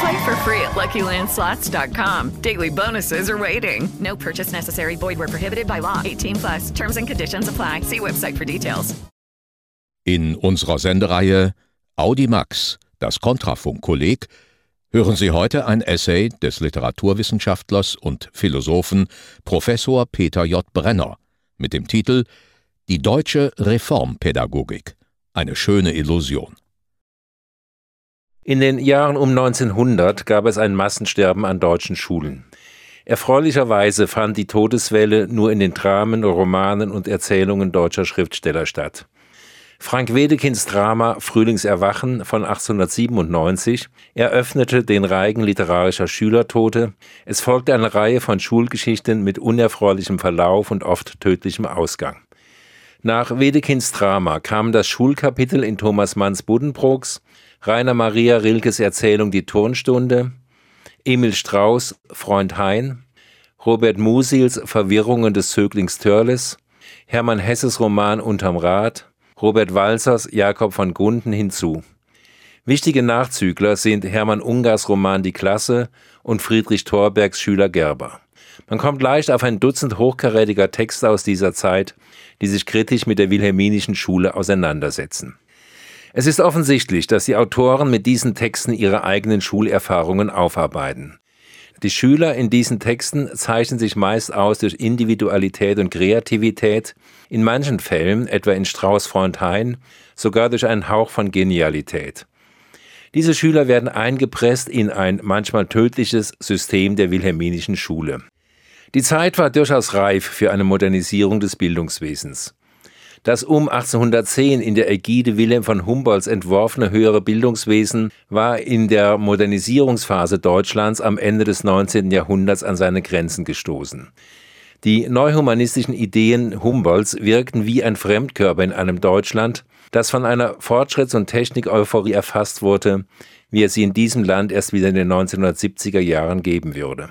Play for free at LuckyLandSlots.com. Daily bonuses are waiting. No purchase necessary. Void where prohibited by law. 18 plus. Terms and conditions apply. See website for details. In unserer Sendereihe Audimax, das Kontrafunk-Kolleg, hören Sie heute ein Essay des Literaturwissenschaftlers und Philosophen Professor Peter J. Brenner mit dem Titel Die deutsche Reformpädagogik. Eine schöne Illusion. In den Jahren um 1900 gab es ein Massensterben an deutschen Schulen. Erfreulicherweise fand die Todeswelle nur in den Dramen, Romanen und Erzählungen deutscher Schriftsteller statt. Frank Wedekinds Drama Frühlingserwachen von 1897 eröffnete den Reigen literarischer Schülertote. Es folgte eine Reihe von Schulgeschichten mit unerfreulichem Verlauf und oft tödlichem Ausgang. Nach Wedekinds Drama kam das Schulkapitel in Thomas Manns Buddenbrooks, Rainer Maria Rilkes Erzählung Die Turnstunde, Emil Strauß Freund Hein, Robert Musils Verwirrungen des Zöglings Törles, Hermann Hesses Roman Unterm Rad, Robert Walsers Jakob von Gunden hinzu. Wichtige Nachzügler sind Hermann Ungers Roman Die Klasse und Friedrich Thorbergs Schüler Gerber. Man kommt leicht auf ein Dutzend hochkarätiger Texte aus dieser Zeit, die sich kritisch mit der wilhelminischen Schule auseinandersetzen. Es ist offensichtlich, dass die Autoren mit diesen Texten ihre eigenen Schulerfahrungen aufarbeiten. Die Schüler in diesen Texten zeichnen sich meist aus durch Individualität und Kreativität, in manchen Fällen, etwa in Strauß Freund Hein, sogar durch einen Hauch von Genialität. Diese Schüler werden eingepresst in ein manchmal tödliches System der wilhelminischen Schule. Die Zeit war durchaus reif für eine Modernisierung des Bildungswesens. Das um 1810 in der Ägide Wilhelm von Humboldts entworfene höhere Bildungswesen war in der Modernisierungsphase Deutschlands am Ende des 19. Jahrhunderts an seine Grenzen gestoßen. Die neuhumanistischen Ideen Humboldts wirkten wie ein Fremdkörper in einem Deutschland, das von einer Fortschritts- und Technik-Euphorie erfasst wurde, wie es sie in diesem Land erst wieder in den 1970er Jahren geben würde.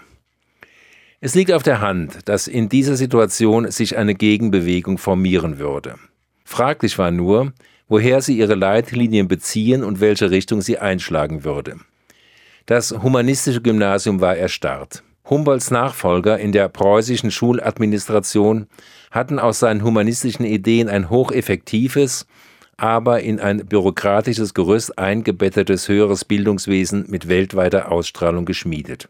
Es liegt auf der Hand, dass in dieser Situation sich eine Gegenbewegung formieren würde. Fraglich war nur, woher sie ihre Leitlinien beziehen und welche Richtung sie einschlagen würde. Das humanistische Gymnasium war erstarrt. Humboldts Nachfolger in der preußischen Schuladministration hatten aus seinen humanistischen Ideen ein hocheffektives, aber in ein bürokratisches Gerüst eingebettetes höheres Bildungswesen mit weltweiter Ausstrahlung geschmiedet.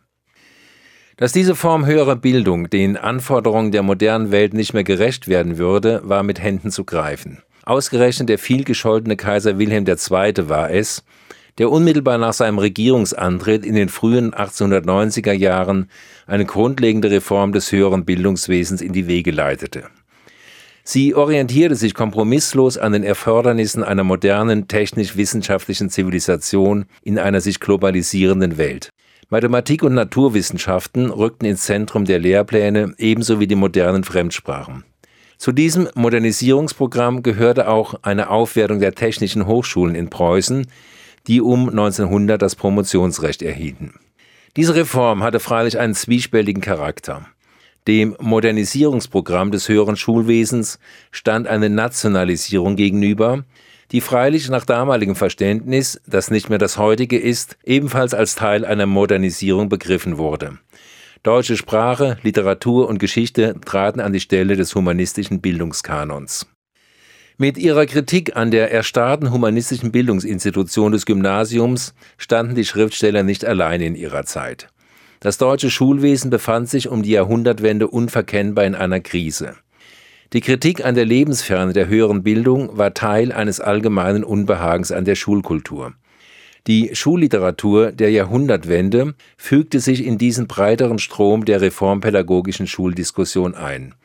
Dass diese Form höherer Bildung den Anforderungen der modernen Welt nicht mehr gerecht werden würde, war mit Händen zu greifen. Ausgerechnet der vielgescholtene Kaiser Wilhelm II. war es, der unmittelbar nach seinem Regierungsantritt in den frühen 1890er Jahren eine grundlegende Reform des höheren Bildungswesens in die Wege leitete. Sie orientierte sich kompromisslos an den Erfordernissen einer modernen technisch-wissenschaftlichen Zivilisation in einer sich globalisierenden Welt. Mathematik und Naturwissenschaften rückten ins Zentrum der Lehrpläne ebenso wie die modernen Fremdsprachen. Zu diesem Modernisierungsprogramm gehörte auch eine Aufwertung der technischen Hochschulen in Preußen, die um 1900 das Promotionsrecht erhielten. Diese Reform hatte freilich einen zwiespältigen Charakter. Dem Modernisierungsprogramm des höheren Schulwesens stand eine Nationalisierung gegenüber, die freilich nach damaligem Verständnis, das nicht mehr das heutige ist, ebenfalls als Teil einer Modernisierung begriffen wurde. Deutsche Sprache, Literatur und Geschichte traten an die Stelle des humanistischen Bildungskanons. Mit ihrer Kritik an der erstarrten humanistischen Bildungsinstitution des Gymnasiums standen die Schriftsteller nicht allein in ihrer Zeit. Das deutsche Schulwesen befand sich um die Jahrhundertwende unverkennbar in einer Krise. Die Kritik an der Lebensferne der höheren Bildung war Teil eines allgemeinen Unbehagens an der Schulkultur. Die Schulliteratur der Jahrhundertwende fügte sich in diesen breiteren Strom der reformpädagogischen Schuldiskussion ein.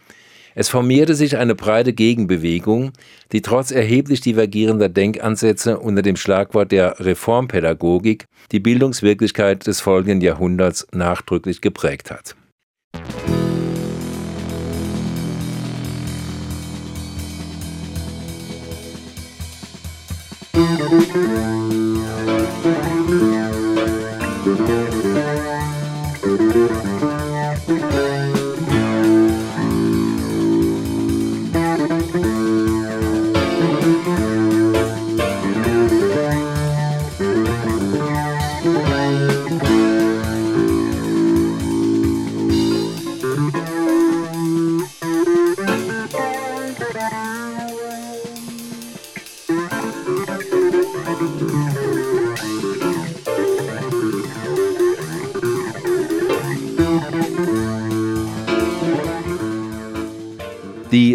Es formierte sich eine breite Gegenbewegung, die trotz erheblich divergierender Denkansätze unter dem Schlagwort der Reformpädagogik die Bildungswirklichkeit des folgenden Jahrhunderts nachdrücklich geprägt hat. Die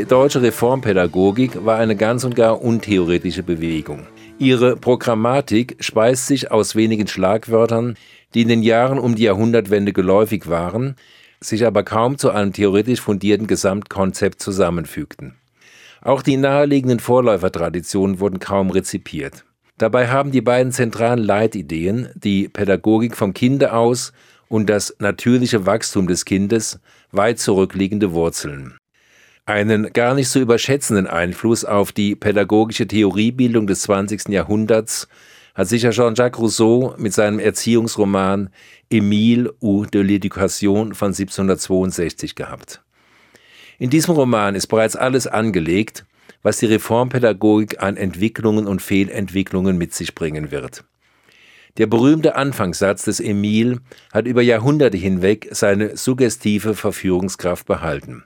deutsche Reformpädagogik war eine ganz und gar untheoretische Bewegung. Ihre Programmatik speist sich aus wenigen Schlagwörtern, die in den Jahren um die Jahrhundertwende geläufig waren, sich aber kaum zu einem theoretisch fundierten Gesamtkonzept zusammenfügten. Auch die naheliegenden Vorläufertraditionen wurden kaum rezipiert. Dabei haben die beiden zentralen Leitideen, die Pädagogik vom Kinde aus und das natürliche Wachstum des Kindes, weit zurückliegende Wurzeln. Einen gar nicht zu überschätzenden Einfluss auf die pädagogische Theoriebildung des 20. Jahrhunderts hat sicher Jean-Jacques Rousseau mit seinem Erziehungsroman Émile ou de l'Éducation von 1762 gehabt. In diesem Roman ist bereits alles angelegt, was die Reformpädagogik an Entwicklungen und Fehlentwicklungen mit sich bringen wird. Der berühmte Anfangssatz des Emile hat über Jahrhunderte hinweg seine suggestive Verführungskraft behalten.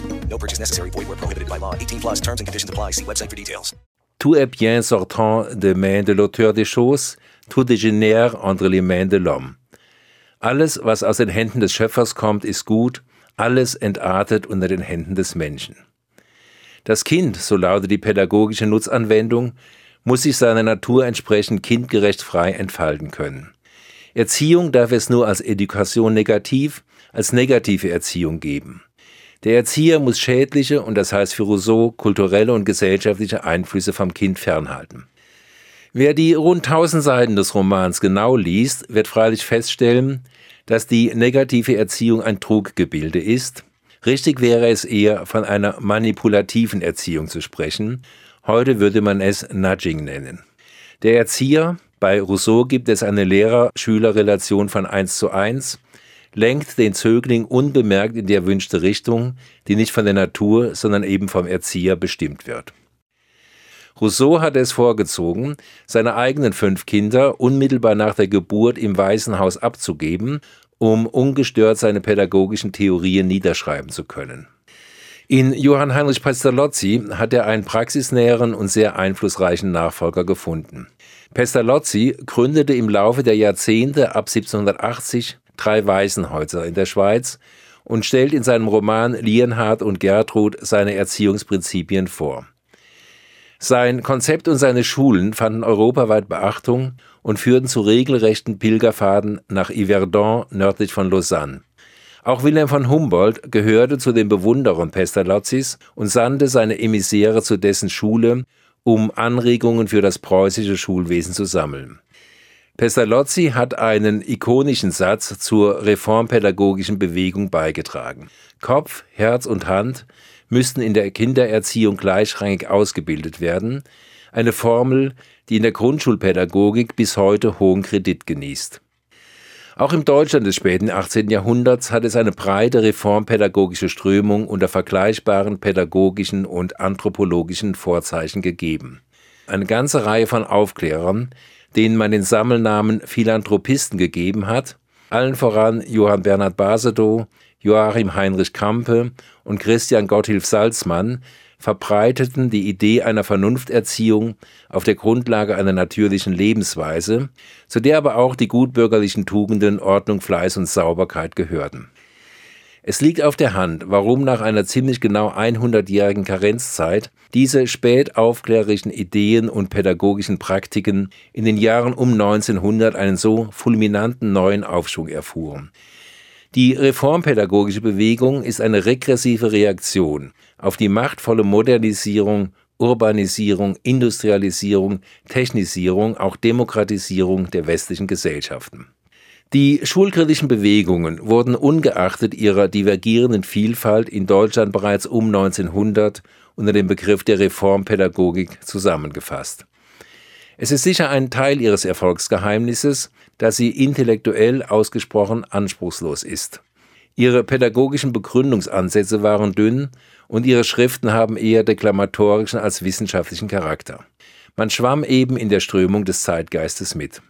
No purchase necessary. Void where prohibited by law. 18 plus terms and conditions apply. See website for details. Tout est bien sortant des mains de l'auteur des choses, tout dégénère entre les mains de l'homme. Alles, was aus den Händen des Schöpfers kommt, ist gut, alles entartet unter den Händen des Menschen. Das Kind, so lautet die pädagogische Nutzanwendung, muss sich seiner Natur entsprechend kindgerecht frei entfalten können. Erziehung darf es nur als Education negativ, als negative Erziehung geben. Der Erzieher muss schädliche und das heißt für Rousseau kulturelle und gesellschaftliche Einflüsse vom Kind fernhalten. Wer die rund 1000 Seiten des Romans genau liest, wird freilich feststellen, dass die negative Erziehung ein Truggebilde ist. Richtig wäre es eher von einer manipulativen Erziehung zu sprechen. Heute würde man es Nudging nennen. Der Erzieher, bei Rousseau gibt es eine Lehrer-Schüler-Relation von 1 zu 1, lenkt den Zögling unbemerkt in die erwünschte Richtung, die nicht von der Natur, sondern eben vom Erzieher bestimmt wird. Rousseau hatte es vorgezogen, seine eigenen fünf Kinder unmittelbar nach der Geburt im Waisenhaus abzugeben, um ungestört seine pädagogischen Theorien niederschreiben zu können. In Johann Heinrich Pestalozzi hat er einen praxisnäheren und sehr einflussreichen Nachfolger gefunden. Pestalozzi gründete im Laufe der Jahrzehnte ab 1780 drei Waisenhäuser in der Schweiz und stellt in seinem Roman Lienhard und Gertrud seine Erziehungsprinzipien vor. Sein Konzept und seine Schulen fanden europaweit Beachtung und führten zu regelrechten Pilgerfahrten nach Yverdon nördlich von Lausanne. Auch Wilhelm von Humboldt gehörte zu den Bewunderern Pestalozzis und sandte seine Emissäre zu dessen Schule, um Anregungen für das preußische Schulwesen zu sammeln. Pestalozzi hat einen ikonischen Satz zur reformpädagogischen Bewegung beigetragen. Kopf, Herz und Hand müssten in der Kindererziehung gleichrangig ausgebildet werden, eine Formel, die in der Grundschulpädagogik bis heute hohen Kredit genießt. Auch im Deutschland des späten 18. Jahrhunderts hat es eine breite reformpädagogische Strömung unter vergleichbaren pädagogischen und anthropologischen Vorzeichen gegeben. eine ganze Reihe von Aufklärern, denen man den Sammelnamen Philanthropisten gegeben hat, allen voran Johann Bernhard Basedow, Joachim Heinrich Kampe und Christian Gotthilf Salzmann, verbreiteten die Idee einer Vernunfterziehung auf der Grundlage einer natürlichen Lebensweise, zu der aber auch die gutbürgerlichen Tugenden Ordnung, Fleiß und Sauberkeit gehörten. Es liegt auf der Hand, warum nach einer ziemlich genau 100-jährigen Karenzzeit diese spätaufklärerischen Ideen und pädagogischen Praktiken in den Jahren um 1900 einen so fulminanten neuen Aufschwung erfuhren. Die reformpädagogische Bewegung ist eine regressive Reaktion auf die machtvolle Modernisierung, Urbanisierung, Industrialisierung, Technisierung, auch Demokratisierung der westlichen Gesellschaften. Die schulkritischen Bewegungen wurden ungeachtet ihrer divergierenden Vielfalt in Deutschland bereits um 1900 unter dem Begriff der Reformpädagogik zusammengefasst. Es ist sicher ein Teil ihres Erfolgsgeheimnisses, dass sie intellektuell ausgesprochen anspruchslos ist. Ihre pädagogischen Begründungsansätze waren dünn und ihre Schriften haben eher deklamatorischen als wissenschaftlichen Charakter. Man schwamm eben in der Strömung des Zeitgeistes mit.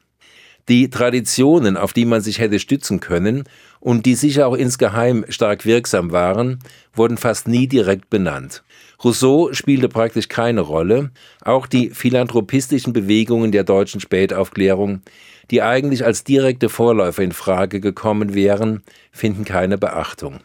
Die Traditionen, auf die man sich hätte stützen können und die sicher auch insgeheim stark wirksam waren, wurden fast nie direkt benannt. Rousseau spielte praktisch keine Rolle, auch die philanthropistischen Bewegungen der deutschen Spätaufklärung, die eigentlich als direkte Vorläufer in Frage gekommen wären, finden keine Beachtung.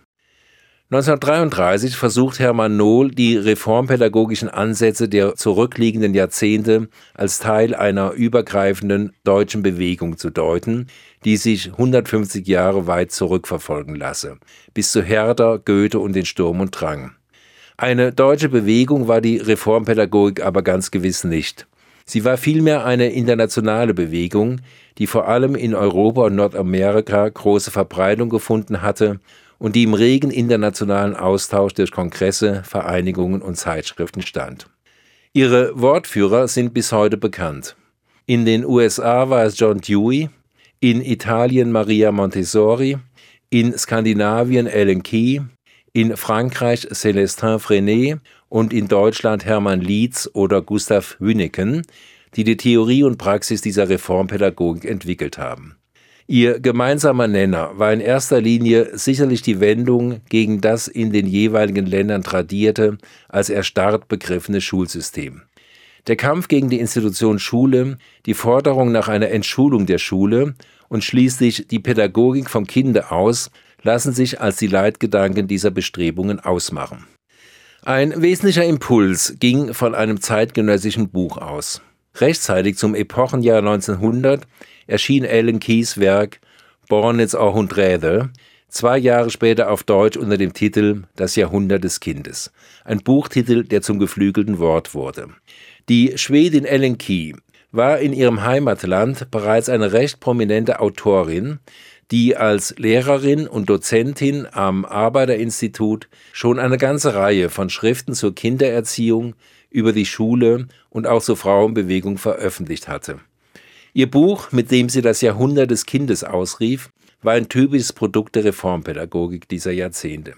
1933 versucht Hermann Nohl, die reformpädagogischen Ansätze der zurückliegenden Jahrzehnte als Teil einer übergreifenden deutschen Bewegung zu deuten, die sich 150 Jahre weit zurückverfolgen lasse, bis zu Herder, Goethe und den Sturm und Drang. Eine deutsche Bewegung war die Reformpädagogik aber ganz gewiss nicht. Sie war vielmehr eine internationale Bewegung, die vor allem in Europa und Nordamerika große Verbreitung gefunden hatte und die im regen internationalen Austausch durch Kongresse, Vereinigungen und Zeitschriften stand. Ihre Wortführer sind bis heute bekannt. In den USA war es John Dewey, in Italien Maria Montessori, in Skandinavien Ellen Key, in Frankreich Célestin Frenet und in Deutschland Hermann Lietz oder Gustav Wünneken, die die Theorie und Praxis dieser Reformpädagogik entwickelt haben. Ihr gemeinsamer Nenner war in erster Linie sicherlich die Wendung gegen das in den jeweiligen Ländern tradierte, als erstarrt begriffene Schulsystem. Der Kampf gegen die Institution Schule, die Forderung nach einer Entschulung der Schule und schließlich die Pädagogik vom Kinde aus lassen sich als die Leitgedanken dieser Bestrebungen ausmachen. Ein wesentlicher Impuls ging von einem zeitgenössischen Buch aus. Rechtzeitig zum Epochenjahr 1900 erschien Ellen Keys Werk Bornitz Ahundräde, zwei Jahre später auf Deutsch unter dem Titel Das Jahrhundert des Kindes, ein Buchtitel, der zum geflügelten Wort wurde. Die Schwedin Ellen Key war in ihrem Heimatland bereits eine recht prominente Autorin, die als Lehrerin und Dozentin am Arbeiterinstitut schon eine ganze Reihe von Schriften zur Kindererziehung, über die Schule und auch zur Frauenbewegung veröffentlicht hatte. Ihr Buch, mit dem sie das Jahrhundert des Kindes ausrief, war ein typisches Produkt der Reformpädagogik dieser Jahrzehnte.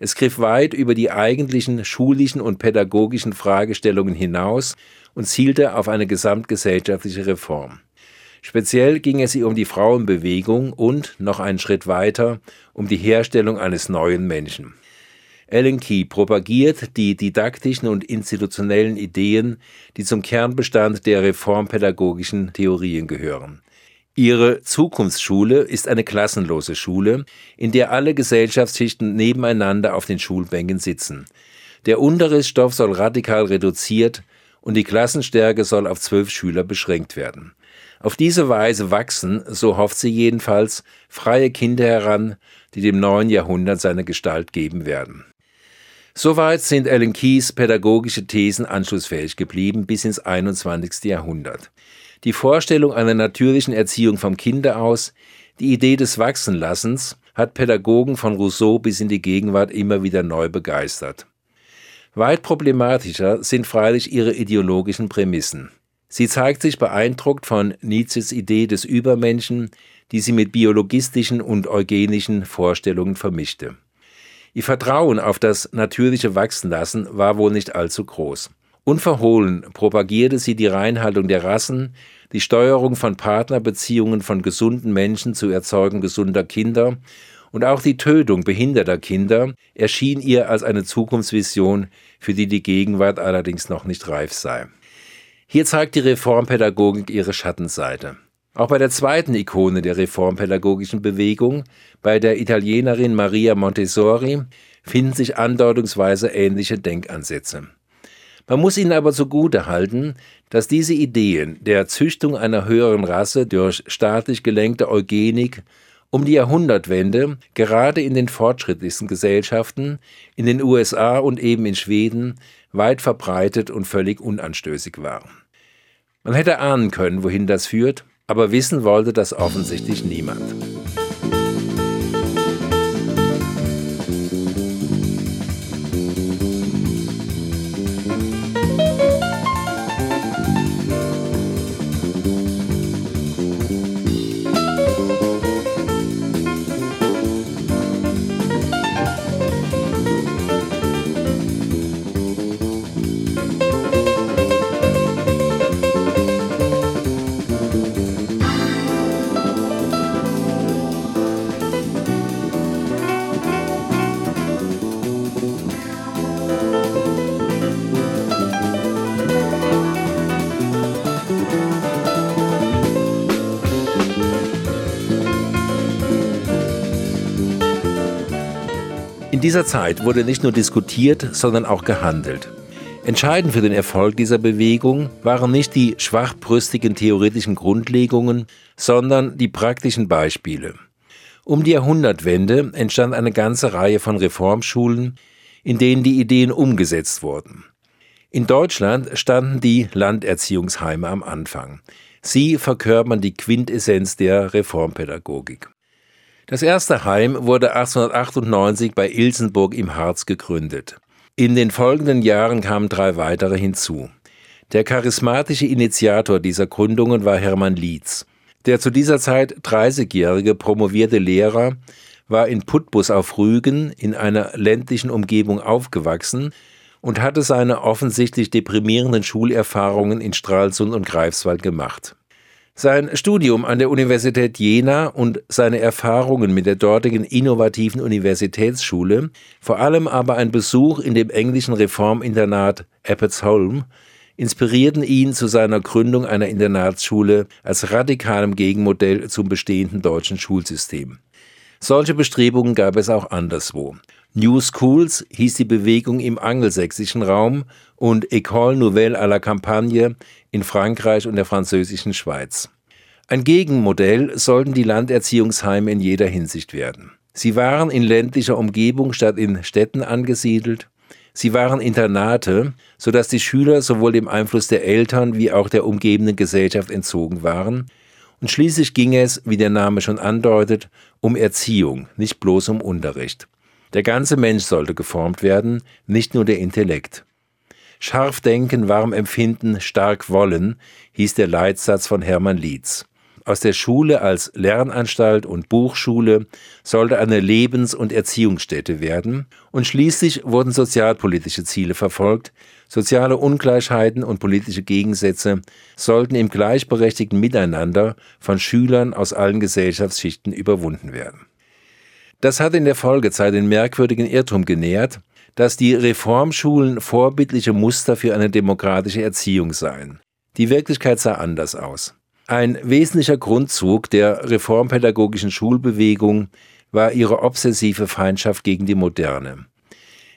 Es griff weit über die eigentlichen schulischen und pädagogischen Fragestellungen hinaus und zielte auf eine gesamtgesellschaftliche Reform. Speziell ging es ihr um die Frauenbewegung und, noch einen Schritt weiter, um die Herstellung eines neuen Menschen. Ellen Key propagiert die didaktischen und institutionellen Ideen, die zum Kernbestand der reformpädagogischen Theorien gehören. Ihre Zukunftsschule ist eine klassenlose Schule, in der alle Gesellschaftsschichten nebeneinander auf den Schulbänken sitzen. Der Unterrichtsstoff soll radikal reduziert und die Klassenstärke soll auf zwölf Schüler beschränkt werden. Auf diese Weise wachsen, so hofft sie jedenfalls, freie Kinder heran, die dem neuen Jahrhundert seine Gestalt geben werden. Soweit sind Ellen Keys pädagogische Thesen anschlussfähig geblieben bis ins 21. Jahrhundert. Die Vorstellung einer natürlichen Erziehung vom Kinde aus, die Idee des Wachsenlassens, hat Pädagogen von Rousseau bis in die Gegenwart immer wieder neu begeistert. Weit problematischer sind freilich ihre ideologischen Prämissen. Sie zeigt sich beeindruckt von Nietzsches Idee des Übermenschen, die sie mit biologistischen und eugenischen Vorstellungen vermischte. Ihr Vertrauen auf das natürliche Wachsenlassen war wohl nicht allzu groß. Unverhohlen propagierte sie die Reinhaltung der Rassen, die Steuerung von Partnerbeziehungen von gesunden Menschen zu Erzeugen gesunder Kinder und auch die Tötung behinderter Kinder erschien ihr als eine Zukunftsvision, für die die Gegenwart allerdings noch nicht reif sei. Hier zeigt die Reformpädagogik ihre Schattenseite. Auch bei der zweiten Ikone der reformpädagogischen Bewegung, bei der Italienerin Maria Montessori, finden sich andeutungsweise ähnliche Denkansätze. Man muss ihnen aber zugute halten, dass diese Ideen der Züchtung einer höheren Rasse durch staatlich gelenkte Eugenik um die Jahrhundertwende gerade in den fortschrittlichsten Gesellschaften, in den USA und eben in Schweden, weit verbreitet und völlig unanstößig waren. Man hätte ahnen können, wohin das führt, aber wissen wollte das offensichtlich niemand. Dieser Zeit wurde nicht nur diskutiert, sondern auch gehandelt. Entscheidend für den Erfolg dieser Bewegung waren nicht die schwachbrüstigen theoretischen Grundlegungen, sondern die praktischen Beispiele. Um die Jahrhundertwende entstand eine ganze Reihe von Reformschulen, in denen die Ideen umgesetzt wurden. In Deutschland standen die Landerziehungsheime am Anfang. Sie verkörpern die Quintessenz der Reformpädagogik. Das erste Heim wurde 1898 bei Ilsenburg im Harz gegründet. In den folgenden Jahren kamen drei weitere hinzu. Der charismatische Initiator dieser Gründungen war Hermann Lietz. Der zu dieser Zeit 30-jährige promovierte Lehrer war in Putbus auf Rügen in einer ländlichen Umgebung aufgewachsen und hatte seine offensichtlich deprimierenden Schulerfahrungen in Stralsund und Greifswald gemacht. Sein Studium an der Universität Jena und seine Erfahrungen mit der dortigen innovativen Universitätsschule, vor allem aber ein Besuch in dem englischen Reforminternat Eppetsholm, inspirierten ihn zu seiner Gründung einer Internatsschule als radikalem Gegenmodell zum bestehenden deutschen Schulsystem. Solche Bestrebungen gab es auch anderswo. New Schools hieß die Bewegung im angelsächsischen Raum und École Nouvelle à la Campagne in Frankreich und der französischen Schweiz. Ein Gegenmodell sollten die Landerziehungsheime in jeder Hinsicht werden. Sie waren in ländlicher Umgebung statt in Städten angesiedelt. Sie waren Internate, sodass die Schüler sowohl dem Einfluss der Eltern wie auch der umgebenden Gesellschaft entzogen waren. Und schließlich ging es, wie der Name schon andeutet, um Erziehung, nicht bloß um Unterricht. Der ganze Mensch sollte geformt werden, nicht nur der Intellekt. Scharf denken, warm empfinden, stark wollen, hieß der Leitsatz von Hermann Lietz. Aus der Schule als Lernanstalt und Buchschule sollte eine Lebens- und Erziehungsstätte werden, und schließlich wurden sozialpolitische Ziele verfolgt, soziale Ungleichheiten und politische Gegensätze sollten im gleichberechtigten Miteinander von Schülern aus allen Gesellschaftsschichten überwunden werden. Das hat in der Folgezeit den merkwürdigen Irrtum genährt, dass die Reformschulen vorbildliche Muster für eine demokratische Erziehung seien. Die Wirklichkeit sah anders aus. Ein wesentlicher Grundzug der reformpädagogischen Schulbewegung war ihre obsessive Feindschaft gegen die Moderne.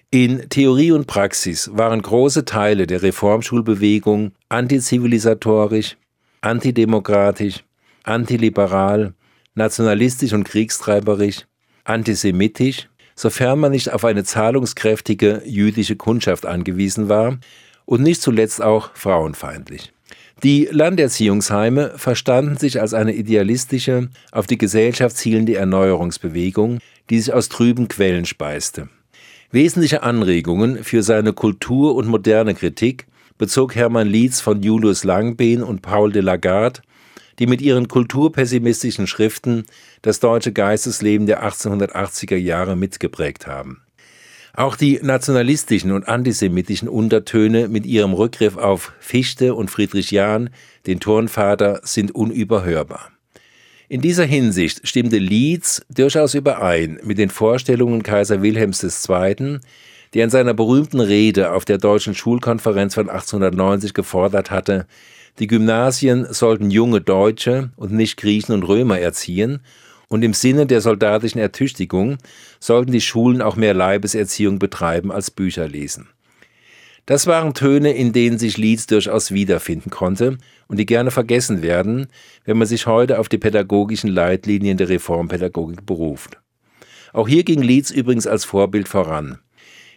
In Theorie und Praxis waren große Teile der Reformschulbewegung antizivilisatorisch, antidemokratisch, antiliberal, nationalistisch und kriegstreiberisch, antisemitisch, sofern man nicht auf eine zahlungskräftige jüdische Kundschaft angewiesen war und nicht zuletzt auch frauenfeindlich. Die Landerziehungsheime verstanden sich als eine idealistische, auf die Gesellschaft zielende Erneuerungsbewegung, die sich aus trüben Quellen speiste. Wesentliche Anregungen für seine Kultur- und moderne Kritik bezog Hermann Lietz von Julius Langbehn und Paul de Lagarde die mit ihren kulturpessimistischen Schriften das deutsche Geistesleben der 1880er Jahre mitgeprägt haben. Auch die nationalistischen und antisemitischen Untertöne mit ihrem Rückgriff auf Fichte und Friedrich Jahn, den Turnvater, sind unüberhörbar. In dieser Hinsicht stimmte Leeds durchaus überein mit den Vorstellungen Kaiser Wilhelms II., der in seiner berühmten Rede auf der Deutschen Schulkonferenz von 1890 gefordert hatte, die Gymnasien sollten junge Deutsche und nicht Griechen und Römer erziehen und im Sinne der soldatischen Ertüchtigung sollten die Schulen auch mehr Leibeserziehung betreiben als Bücher lesen. Das waren Töne, in denen sich Leeds durchaus wiederfinden konnte und die gerne vergessen werden, wenn man sich heute auf die pädagogischen Leitlinien der Reformpädagogik beruft. Auch hier ging Leeds übrigens als Vorbild voran.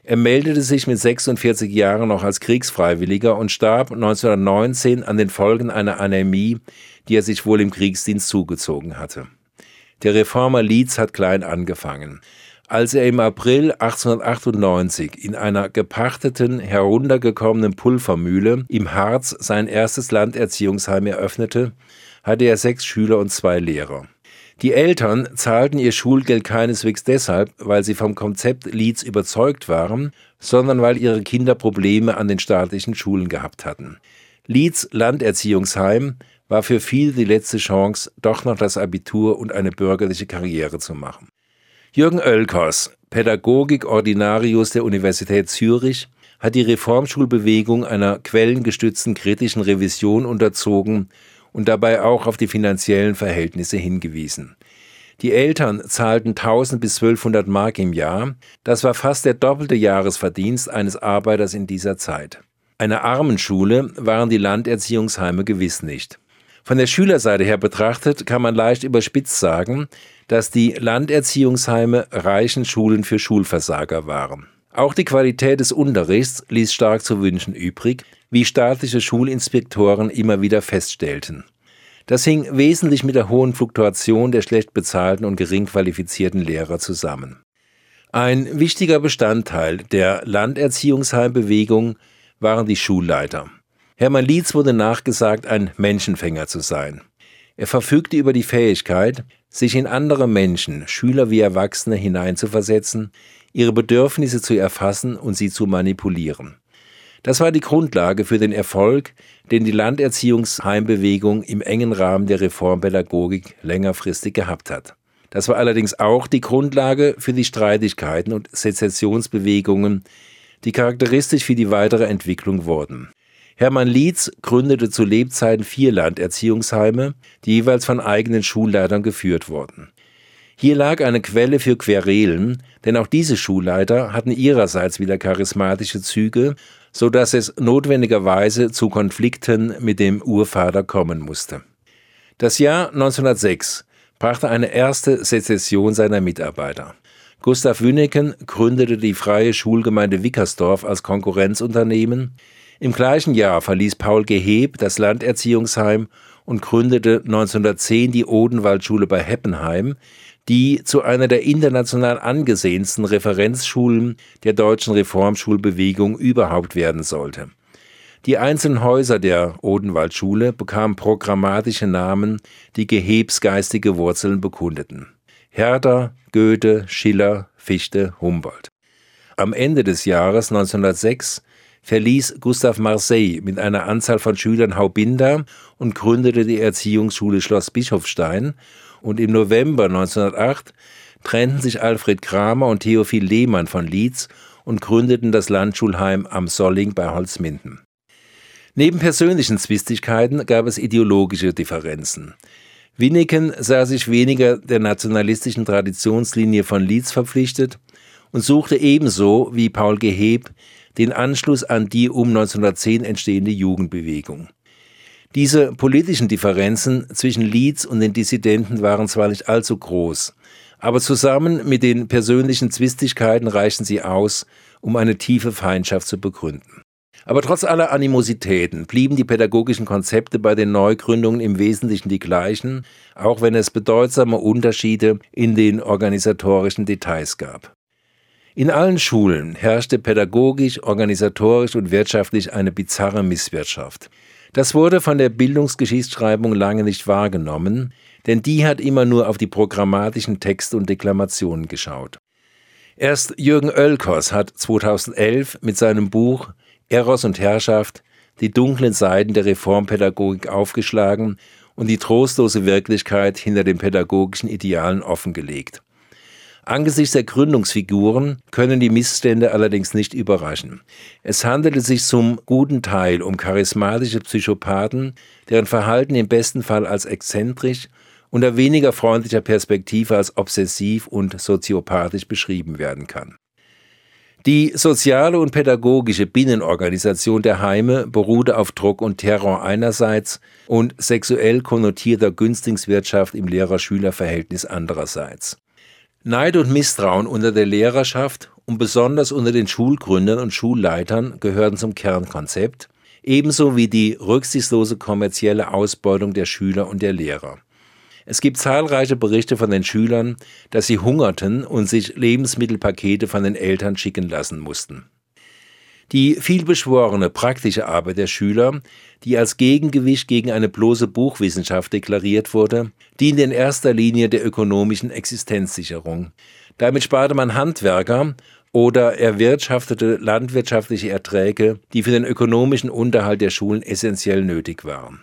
Er meldete sich mit 46 Jahren noch als Kriegsfreiwilliger und starb 1919 an den Folgen einer Anämie, die er sich wohl im Kriegsdienst zugezogen hatte. Der Reformer Leeds hat klein angefangen. Als er im April 1898 in einer gepachteten, heruntergekommenen Pulvermühle im Harz sein erstes Landerziehungsheim eröffnete, hatte er sechs Schüler und zwei Lehrer. Die Eltern zahlten ihr Schulgeld keineswegs deshalb, weil sie vom Konzept Leeds überzeugt waren, sondern weil ihre Kinder Probleme an den staatlichen Schulen gehabt hatten. Leeds Landerziehungsheim war für viele die letzte Chance, doch noch das Abitur und eine bürgerliche Karriere zu machen. Jürgen Oelkers, Pädagogik-Ordinarius der Universität Zürich, hat die Reformschulbewegung einer quellengestützten kritischen Revision unterzogen und dabei auch auf die finanziellen Verhältnisse hingewiesen. Die Eltern zahlten 1000 bis 1200 Mark im Jahr. Das war fast der doppelte Jahresverdienst eines Arbeiters in dieser Zeit. Eine Armenschule waren die Landerziehungsheime gewiss nicht. Von der Schülerseite her betrachtet kann man leicht überspitzt sagen, dass die Landerziehungsheime reichen Schulen für Schulversager waren. Auch die Qualität des Unterrichts ließ stark zu wünschen übrig, wie staatliche Schulinspektoren immer wieder feststellten. Das hing wesentlich mit der hohen Fluktuation der schlecht bezahlten und gering qualifizierten Lehrer zusammen. Ein wichtiger Bestandteil der Landerziehungsheimbewegung waren die Schulleiter. Hermann Lietz wurde nachgesagt, ein Menschenfänger zu sein. Er verfügte über die Fähigkeit, sich in andere Menschen, Schüler wie Erwachsene, hineinzuversetzen, ihre Bedürfnisse zu erfassen und sie zu manipulieren. Das war die Grundlage für den Erfolg, den die Landerziehungsheimbewegung im engen Rahmen der Reformpädagogik längerfristig gehabt hat. Das war allerdings auch die Grundlage für die Streitigkeiten und Sezessionsbewegungen, die charakteristisch für die weitere Entwicklung wurden. Hermann Lietz gründete zu Lebzeiten vier Landerziehungsheime, die jeweils von eigenen Schulleitern geführt wurden. Hier lag eine Quelle für Querelen, denn auch diese Schulleiter hatten ihrerseits wieder charismatische Züge, so dass es notwendigerweise zu Konflikten mit dem Urvater kommen musste. Das Jahr 1906 brachte eine erste Sezession seiner Mitarbeiter. Gustav Wünneken gründete die Freie Schulgemeinde Wickersdorf als Konkurrenzunternehmen, im gleichen Jahr verließ Paul Geheb das Landerziehungsheim und gründete 1910 die Odenwaldschule bei Heppenheim, die zu einer der international angesehensten Referenzschulen der deutschen Reformschulbewegung überhaupt werden sollte. Die einzelnen Häuser der Odenwaldschule bekamen programmatische Namen, die Gehebs geistige Wurzeln bekundeten. Herder, Goethe, Schiller, Fichte, Humboldt. Am Ende des Jahres 1906 verließ Gustav Marseille mit einer Anzahl von Schülern Haubinda und gründete die Erziehungsschule Schloss Bischofstein und im November 1908 trennten sich Alfred Kramer und Theophil Lehmann von Lietz und gründeten das Landschulheim am Solling bei Holzminden. Neben persönlichen Zwistigkeiten gab es ideologische Differenzen. Winneken sah sich weniger der nationalistischen Traditionslinie von Lietz verpflichtet und suchte ebenso wie Paul Geheb den Anschluss an die um 1910 entstehende Jugendbewegung. Diese politischen Differenzen zwischen Leeds und den Dissidenten waren zwar nicht allzu groß, aber zusammen mit den persönlichen Zwistigkeiten reichten sie aus, um eine tiefe Feindschaft zu begründen. Aber trotz aller Animositäten blieben die pädagogischen Konzepte bei den Neugründungen im Wesentlichen die gleichen, auch wenn es bedeutsame Unterschiede in den organisatorischen Details gab. In allen Schulen herrschte pädagogisch, organisatorisch und wirtschaftlich eine bizarre Misswirtschaft. Das wurde von der Bildungsgeschichtsschreibung lange nicht wahrgenommen, denn die hat immer nur auf die programmatischen Texte und Deklamationen geschaut. Erst Jürgen Oelkers hat 2011 mit seinem Buch Eros und Herrschaft die dunklen Seiten der Reformpädagogik aufgeschlagen und die trostlose Wirklichkeit hinter den pädagogischen Idealen offengelegt. Angesichts der Gründungsfiguren können die Missstände allerdings nicht überraschen. Es handelte sich zum guten Teil um charismatische Psychopathen, deren Verhalten im besten Fall als exzentrisch, unter weniger freundlicher Perspektive als obsessiv und soziopathisch beschrieben werden kann. Die soziale und pädagogische Binnenorganisation der Heime beruhte auf Druck und Terror einerseits und sexuell konnotierter Günstlingswirtschaft im Lehrer-Schüler-Verhältnis andererseits. Neid und Misstrauen unter der Lehrerschaft und besonders unter den Schulgründern und Schulleitern gehörten zum Kernkonzept, ebenso wie die rücksichtslose kommerzielle Ausbeutung der Schüler und der Lehrer. Es gibt zahlreiche Berichte von den Schülern, dass sie hungerten und sich Lebensmittelpakete von den Eltern schicken lassen mussten. Die vielbeschworene praktische Arbeit der Schüler, die als Gegengewicht gegen eine bloße Buchwissenschaft deklariert wurde, diente in erster Linie der ökonomischen Existenzsicherung. Damit sparte man Handwerker oder erwirtschaftete landwirtschaftliche Erträge, die für den ökonomischen Unterhalt der Schulen essentiell nötig waren.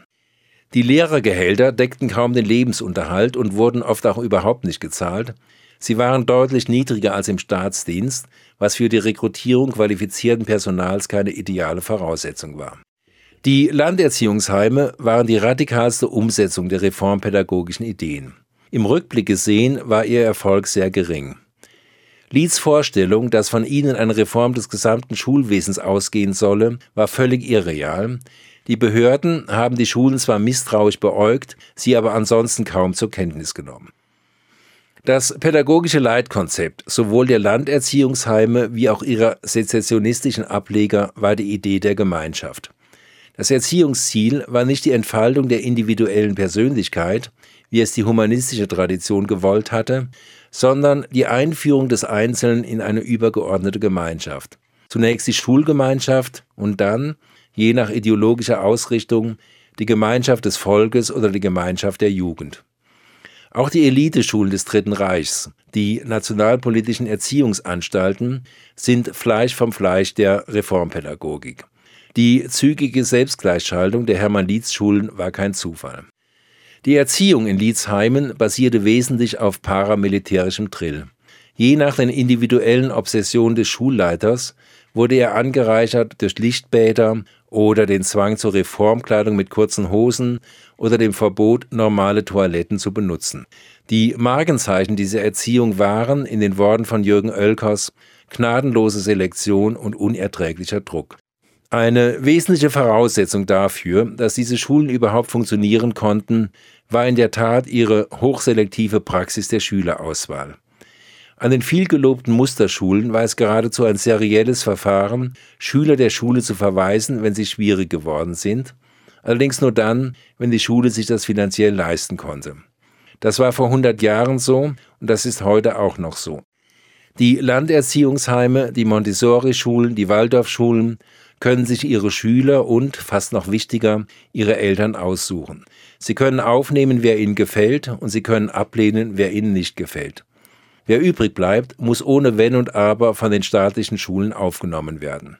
Die Lehrergehälter deckten kaum den Lebensunterhalt und wurden oft auch überhaupt nicht gezahlt. Sie waren deutlich niedriger als im Staatsdienst, was für die Rekrutierung qualifizierten Personals keine ideale Voraussetzung war. Die Landerziehungsheime waren die radikalste Umsetzung der reformpädagogischen Ideen. Im Rückblick gesehen war ihr Erfolg sehr gering. Lieds Vorstellung, dass von ihnen eine Reform des gesamten Schulwesens ausgehen solle, war völlig irreal, die Behörden haben die Schulen zwar misstrauisch beäugt, sie aber ansonsten kaum zur Kenntnis genommen. Das pädagogische Leitkonzept sowohl der Landerziehungsheime wie auch ihrer sezessionistischen Ableger war die Idee der Gemeinschaft. Das Erziehungsziel war nicht die Entfaltung der individuellen Persönlichkeit, wie es die humanistische Tradition gewollt hatte, sondern die Einführung des Einzelnen in eine übergeordnete Gemeinschaft. Zunächst die Schulgemeinschaft und dann, je nach ideologischer Ausrichtung, die Gemeinschaft des Volkes oder die Gemeinschaft der Jugend. Auch die Eliteschulen des Dritten Reichs, die nationalpolitischen Erziehungsanstalten, sind Fleisch vom Fleisch der Reformpädagogik. Die zügige Selbstgleichschaltung der Hermann-Lietz-Schulen war kein Zufall. Die Erziehung in Lietzheimen basierte wesentlich auf paramilitärischem Drill. Je nach den individuellen Obsessionen des Schulleiters wurde er angereichert durch Lichtbäder oder den Zwang zur Reformkleidung mit kurzen Hosen oder dem Verbot, normale Toiletten zu benutzen. Die Markenzeichen dieser Erziehung waren, in den Worten von Jürgen Oelkers, gnadenlose Selektion und unerträglicher Druck. Eine wesentliche Voraussetzung dafür, dass diese Schulen überhaupt funktionieren konnten, war in der Tat ihre hochselektive Praxis der Schülerauswahl. An den vielgelobten Musterschulen war es geradezu ein serielles Verfahren, Schüler der Schule zu verweisen, wenn sie schwierig geworden sind, allerdings nur dann, wenn die Schule sich das finanziell leisten konnte. Das war vor 100 Jahren so und das ist heute auch noch so. Die Landerziehungsheime, die Montessori-Schulen, die Waldorfschulen können sich ihre Schüler und, fast noch wichtiger, ihre Eltern aussuchen. Sie können aufnehmen, wer ihnen gefällt, und sie können ablehnen, wer ihnen nicht gefällt. Wer übrig bleibt, muss ohne Wenn und Aber von den staatlichen Schulen aufgenommen werden.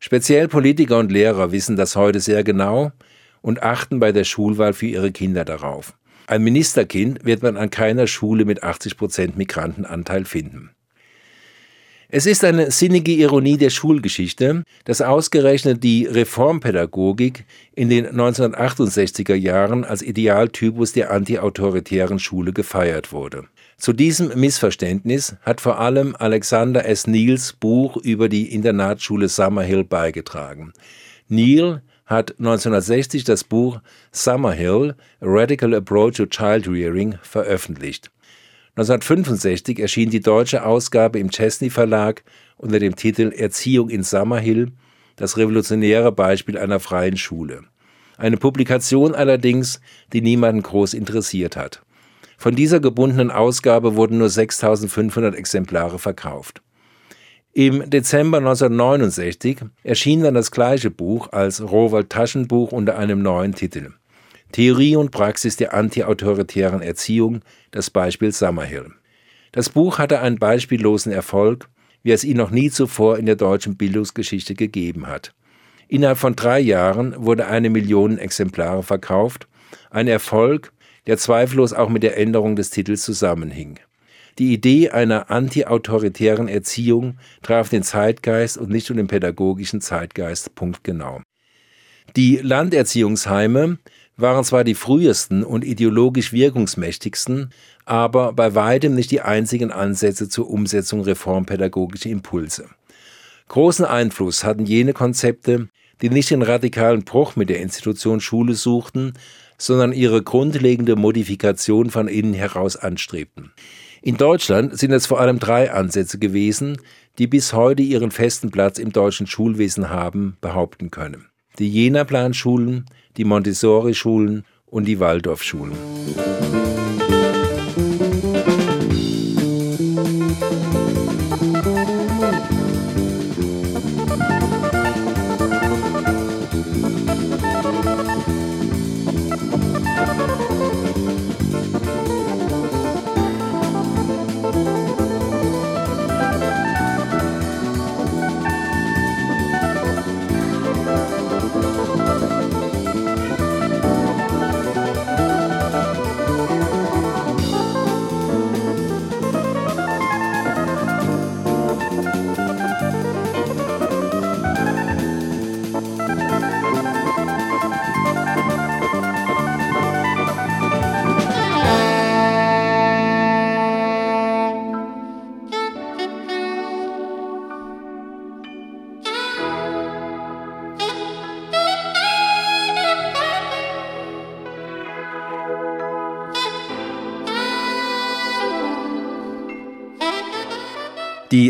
Speziell Politiker und Lehrer wissen das heute sehr genau und achten bei der Schulwahl für ihre Kinder darauf. Ein Ministerkind wird man an keiner Schule mit 80 Prozent Migrantenanteil finden. Es ist eine sinnige Ironie der Schulgeschichte, dass ausgerechnet die Reformpädagogik in den 1968er Jahren als Idealtypus der antiautoritären Schule gefeiert wurde. Zu diesem Missverständnis hat vor allem Alexander S. Neils Buch über die Internatsschule Summerhill beigetragen. Neil hat 1960 das Buch Summerhill, A Radical Approach to Child Rearing veröffentlicht. 1965 erschien die deutsche Ausgabe im Chesney Verlag unter dem Titel Erziehung in Summerhill, das revolutionäre Beispiel einer freien Schule. Eine Publikation allerdings, die niemanden groß interessiert hat. Von dieser gebundenen Ausgabe wurden nur 6500 Exemplare verkauft. Im Dezember 1969 erschien dann das gleiche Buch als Rowold Taschenbuch unter einem neuen Titel. Theorie und Praxis der antiautoritären Erziehung, das Beispiel Summerhill. Das Buch hatte einen beispiellosen Erfolg wie es ihn noch nie zuvor in der deutschen Bildungsgeschichte gegeben hat. Innerhalb von drei Jahren wurde eine Million Exemplare verkauft, ein Erfolg, der zweifellos auch mit der Änderung des Titels zusammenhing. Die Idee einer antiautoritären Erziehung traf den Zeitgeist und nicht nur den pädagogischen Zeitgeist punktgenau. Die Landerziehungsheime waren zwar die frühesten und ideologisch wirkungsmächtigsten, aber bei weitem nicht die einzigen Ansätze zur Umsetzung reformpädagogischer Impulse. Großen Einfluss hatten jene Konzepte, die nicht den radikalen Bruch mit der Institution Schule suchten, sondern ihre grundlegende Modifikation von innen heraus anstrebten. In Deutschland sind es vor allem drei Ansätze gewesen, die bis heute ihren festen Platz im deutschen Schulwesen haben, behaupten können. Die Jena-Planschulen, die Montessori-Schulen und die Waldorfschulen.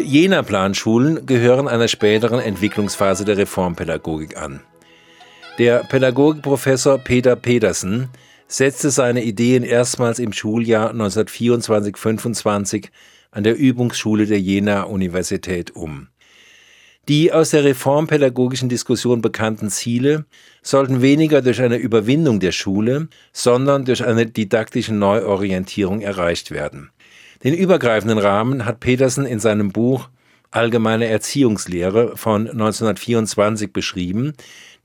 Die Jena-Planschulen gehören einer späteren Entwicklungsphase der Reformpädagogik an. Der Pädagogikprofessor Peter Pedersen setzte seine Ideen erstmals im Schuljahr 1924-25 an der Übungsschule der Jena Universität um. Die aus der reformpädagogischen Diskussion bekannten Ziele sollten weniger durch eine Überwindung der Schule, sondern durch eine didaktische Neuorientierung erreicht werden. Den übergreifenden Rahmen hat Petersen in seinem Buch Allgemeine Erziehungslehre von 1924 beschrieben,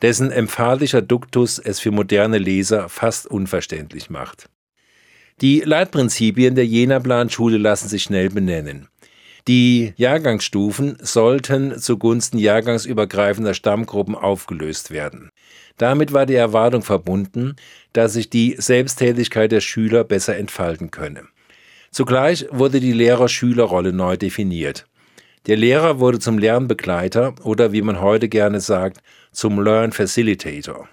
dessen emphatischer Duktus es für moderne Leser fast unverständlich macht. Die Leitprinzipien der Jena-Planschule lassen sich schnell benennen. Die Jahrgangsstufen sollten zugunsten jahrgangsübergreifender Stammgruppen aufgelöst werden. Damit war die Erwartung verbunden, dass sich die Selbsttätigkeit der Schüler besser entfalten könne. Zugleich wurde die Lehrer-Schüler-Rolle neu definiert. Der Lehrer wurde zum Lernbegleiter oder wie man heute gerne sagt, zum Learn Facilitator.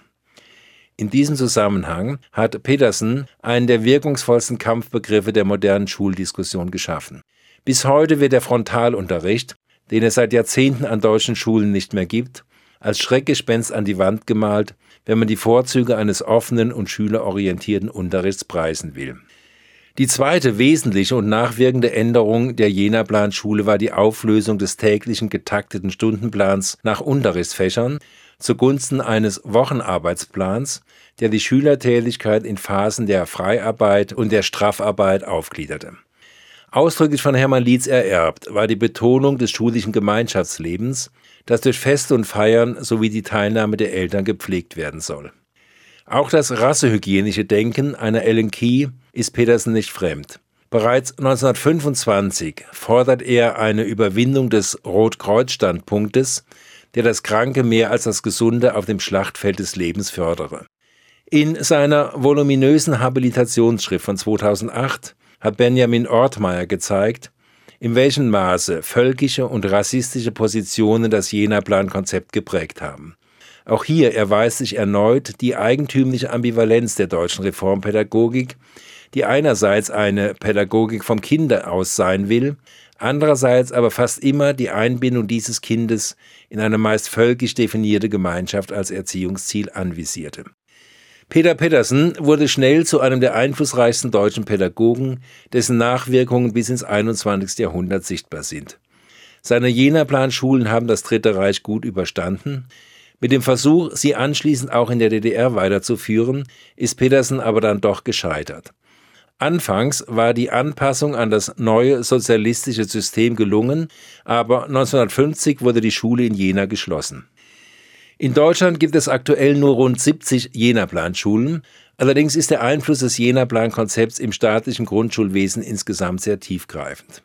In diesem Zusammenhang hat Peterson einen der wirkungsvollsten Kampfbegriffe der modernen Schuldiskussion geschaffen. Bis heute wird der Frontalunterricht, den es seit Jahrzehnten an deutschen Schulen nicht mehr gibt, als Schreckgespenst an die Wand gemalt, wenn man die Vorzüge eines offenen und schülerorientierten Unterrichts preisen will. Die zweite wesentliche und nachwirkende Änderung der Jena-Planschule war die Auflösung des täglichen getakteten Stundenplans nach Unterrichtsfächern zugunsten eines Wochenarbeitsplans, der die Schülertätigkeit in Phasen der Freiarbeit und der Straffarbeit aufgliederte. Ausdrücklich von Hermann Lietz ererbt war die Betonung des schulischen Gemeinschaftslebens, das durch Feste und Feiern sowie die Teilnahme der Eltern gepflegt werden soll. Auch das rassehygienische Denken einer Ellen Key ist Petersen nicht fremd. Bereits 1925 fordert er eine Überwindung des Rotkreuz-Standpunktes, der das Kranke mehr als das Gesunde auf dem Schlachtfeld des Lebens fördere. In seiner voluminösen Habilitationsschrift von 2008 hat Benjamin Ortmeier gezeigt, in welchem Maße völkische und rassistische Positionen das Jena-Plan-Konzept geprägt haben. Auch hier erweist sich erneut die eigentümliche Ambivalenz der deutschen Reformpädagogik, die einerseits eine Pädagogik vom Kinde aus sein will, andererseits aber fast immer die Einbindung dieses Kindes in eine meist völkisch definierte Gemeinschaft als Erziehungsziel anvisierte. Peter Pettersen wurde schnell zu einem der einflussreichsten deutschen Pädagogen, dessen Nachwirkungen bis ins 21. Jahrhundert sichtbar sind. Seine Jena-Planschulen haben das Dritte Reich gut überstanden, mit dem Versuch, sie anschließend auch in der DDR weiterzuführen, ist Petersen aber dann doch gescheitert. Anfangs war die Anpassung an das neue sozialistische System gelungen, aber 1950 wurde die Schule in Jena geschlossen. In Deutschland gibt es aktuell nur rund 70 Jena-Planschulen, allerdings ist der Einfluss des Jena-Plan-Konzepts im staatlichen Grundschulwesen insgesamt sehr tiefgreifend.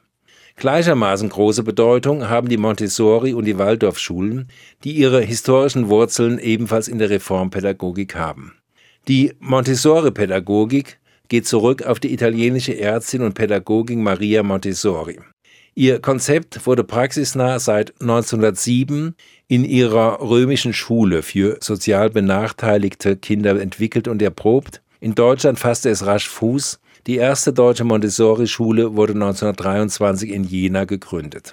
Gleichermaßen große Bedeutung haben die Montessori- und die Waldorfschulen, die ihre historischen Wurzeln ebenfalls in der Reformpädagogik haben. Die Montessori-Pädagogik geht zurück auf die italienische Ärztin und Pädagogin Maria Montessori. Ihr Konzept wurde praxisnah seit 1907 in ihrer römischen Schule für sozial benachteiligte Kinder entwickelt und erprobt. In Deutschland fasste es rasch Fuß. Die erste deutsche Montessori-Schule wurde 1923 in Jena gegründet.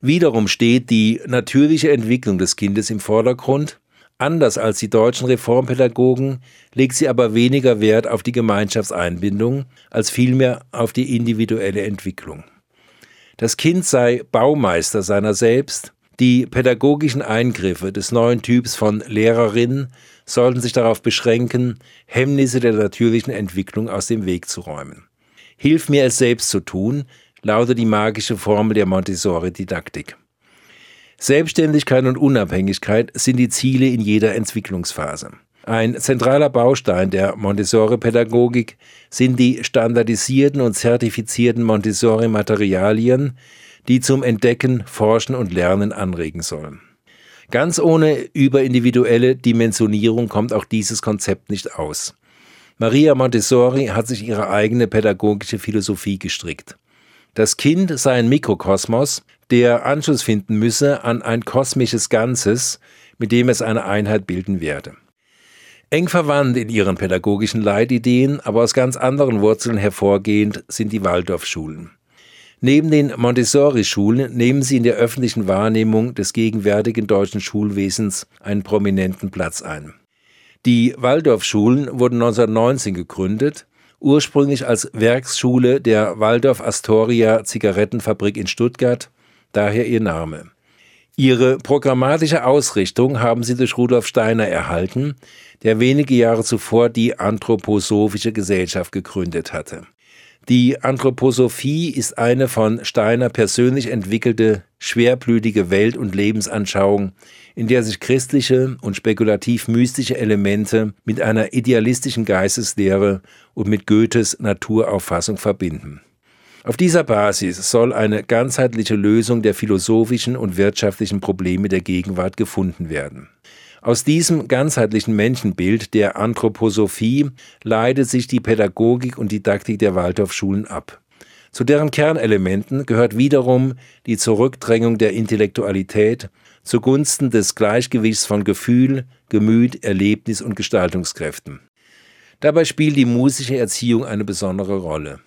Wiederum steht die natürliche Entwicklung des Kindes im Vordergrund Anders als die deutschen Reformpädagogen legt sie aber weniger Wert auf die Gemeinschaftseinbindung als vielmehr auf die individuelle Entwicklung. Das Kind sei Baumeister seiner selbst, die pädagogischen Eingriffe des neuen Typs von Lehrerin sollten sich darauf beschränken, Hemmnisse der natürlichen Entwicklung aus dem Weg zu räumen. Hilf mir es selbst zu tun, lautet die magische Formel der Montessori-Didaktik. Selbstständigkeit und Unabhängigkeit sind die Ziele in jeder Entwicklungsphase. Ein zentraler Baustein der Montessori-Pädagogik sind die standardisierten und zertifizierten Montessori-Materialien, die zum Entdecken, Forschen und Lernen anregen sollen. Ganz ohne überindividuelle Dimensionierung kommt auch dieses Konzept nicht aus. Maria Montessori hat sich ihre eigene pädagogische Philosophie gestrickt. Das Kind sei ein Mikrokosmos, der Anschluss finden müsse an ein kosmisches Ganzes, mit dem es eine Einheit bilden werde. Eng verwandt in ihren pädagogischen Leitideen, aber aus ganz anderen Wurzeln hervorgehend, sind die Waldorfschulen. Neben den Montessori-Schulen nehmen sie in der öffentlichen Wahrnehmung des gegenwärtigen deutschen Schulwesens einen prominenten Platz ein. Die Waldorfschulen wurden 1919 gegründet, ursprünglich als Werksschule der Waldorf Astoria Zigarettenfabrik in Stuttgart daher ihr Name. Ihre programmatische Ausrichtung haben sie durch Rudolf Steiner erhalten, der wenige Jahre zuvor die Anthroposophische Gesellschaft gegründet hatte. Die Anthroposophie ist eine von Steiner persönlich entwickelte, schwerblütige Welt- und Lebensanschauung, in der sich christliche und spekulativ-mystische Elemente mit einer idealistischen Geisteslehre und mit Goethes Naturauffassung verbinden. Auf dieser Basis soll eine ganzheitliche Lösung der philosophischen und wirtschaftlichen Probleme der Gegenwart gefunden werden. Aus diesem ganzheitlichen Menschenbild der Anthroposophie leitet sich die Pädagogik und Didaktik der Waldorfschulen ab. Zu deren Kernelementen gehört wiederum die Zurückdrängung der Intellektualität zugunsten des Gleichgewichts von Gefühl, Gemüt, Erlebnis und Gestaltungskräften. Dabei spielt die musische Erziehung eine besondere Rolle.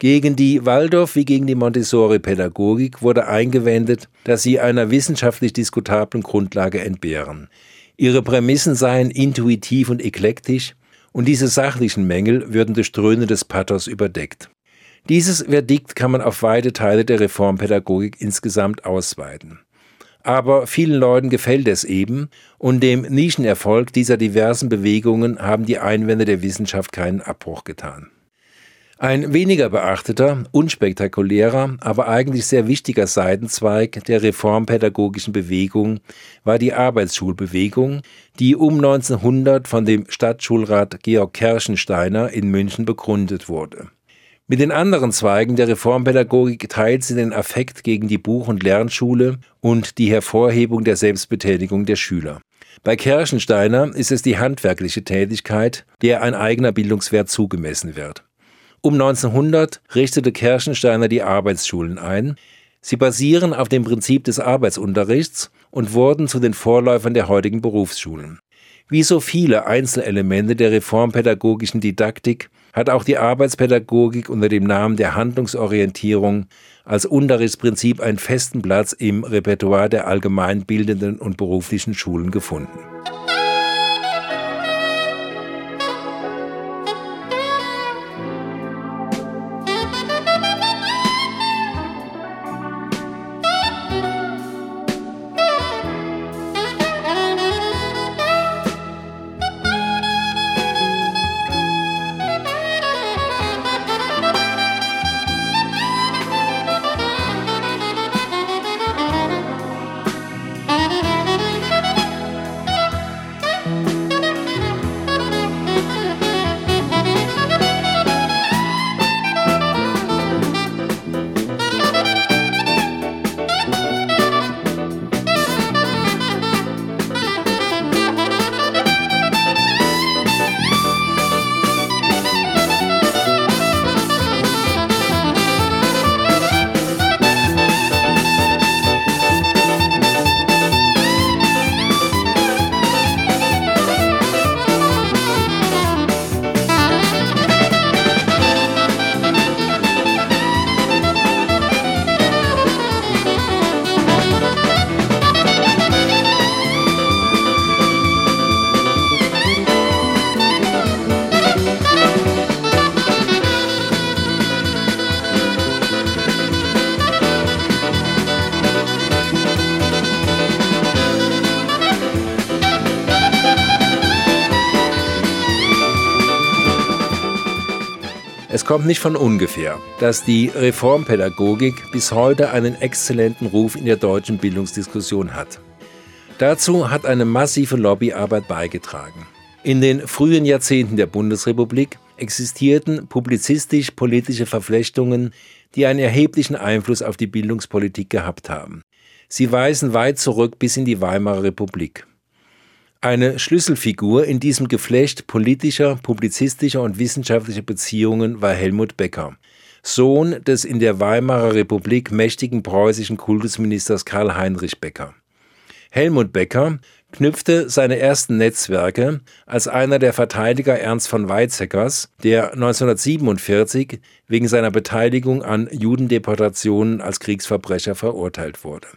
Gegen die Waldorf wie gegen die Montessori-Pädagogik wurde eingewendet, dass sie einer wissenschaftlich diskutablen Grundlage entbehren. Ihre Prämissen seien intuitiv und eklektisch und diese sachlichen Mängel würden durch dröhnendes Pathos überdeckt. Dieses Verdikt kann man auf weite Teile der Reformpädagogik insgesamt ausweiten. Aber vielen Leuten gefällt es eben, und dem Nischenerfolg dieser diversen Bewegungen haben die Einwände der Wissenschaft keinen Abbruch getan. Ein weniger beachteter, unspektakulärer, aber eigentlich sehr wichtiger Seitenzweig der reformpädagogischen Bewegung war die Arbeitsschulbewegung, die um 1900 von dem Stadtschulrat Georg Kerschensteiner in München begründet wurde. Mit den anderen Zweigen der Reformpädagogik teilt sie den Affekt gegen die Buch- und Lernschule und die Hervorhebung der Selbstbetätigung der Schüler. Bei Kerschensteiner ist es die handwerkliche Tätigkeit, der ein eigener Bildungswert zugemessen wird. Um 1900 richtete Kerschensteiner die Arbeitsschulen ein. Sie basieren auf dem Prinzip des Arbeitsunterrichts und wurden zu den Vorläufern der heutigen Berufsschulen. Wie so viele Einzelelemente der reformpädagogischen Didaktik hat auch die Arbeitspädagogik unter dem Namen der Handlungsorientierung als Unterrichtsprinzip einen festen Platz im Repertoire der allgemeinbildenden und beruflichen Schulen gefunden. Kommt nicht von ungefähr, dass die Reformpädagogik bis heute einen exzellenten Ruf in der deutschen Bildungsdiskussion hat. Dazu hat eine massive Lobbyarbeit beigetragen. In den frühen Jahrzehnten der Bundesrepublik existierten publizistisch-politische Verflechtungen, die einen erheblichen Einfluss auf die Bildungspolitik gehabt haben. Sie weisen weit zurück bis in die Weimarer Republik. Eine Schlüsselfigur in diesem Geflecht politischer, publizistischer und wissenschaftlicher Beziehungen war Helmut Becker, Sohn des in der Weimarer Republik mächtigen preußischen Kultusministers Karl Heinrich Becker. Helmut Becker knüpfte seine ersten Netzwerke als einer der Verteidiger Ernst von Weizsäckers, der 1947 wegen seiner Beteiligung an Judendeportationen als Kriegsverbrecher verurteilt wurde.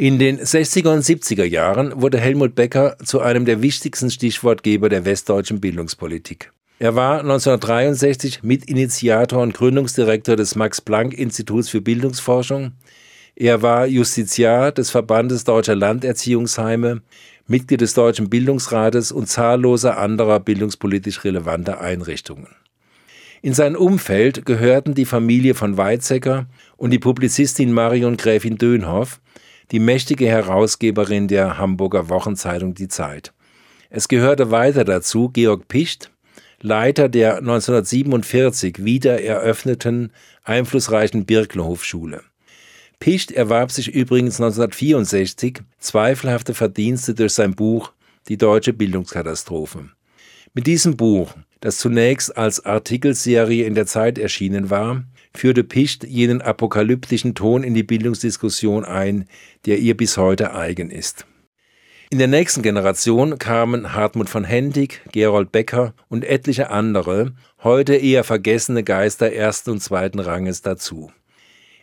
In den 60er und 70er Jahren wurde Helmut Becker zu einem der wichtigsten Stichwortgeber der westdeutschen Bildungspolitik. Er war 1963 Mitinitiator und Gründungsdirektor des Max-Planck-Instituts für Bildungsforschung. Er war Justiziar des Verbandes Deutscher Landerziehungsheime, Mitglied des Deutschen Bildungsrates und zahlloser anderer bildungspolitisch relevanter Einrichtungen. In sein Umfeld gehörten die Familie von Weizsäcker und die Publizistin Marion Gräfin Dönhoff, die mächtige Herausgeberin der Hamburger Wochenzeitung Die Zeit. Es gehörte weiter dazu Georg Picht, Leiter der 1947 wieder eröffneten einflussreichen Birklerhofschule. Picht erwarb sich übrigens 1964 zweifelhafte Verdienste durch sein Buch Die deutsche Bildungskatastrophe. Mit diesem Buch, das zunächst als Artikelserie in der Zeit erschienen war, führte Picht jenen apokalyptischen Ton in die Bildungsdiskussion ein, der ihr bis heute eigen ist. In der nächsten Generation kamen Hartmut von Hentig, Gerold Becker und etliche andere, heute eher vergessene Geister ersten und zweiten Ranges dazu.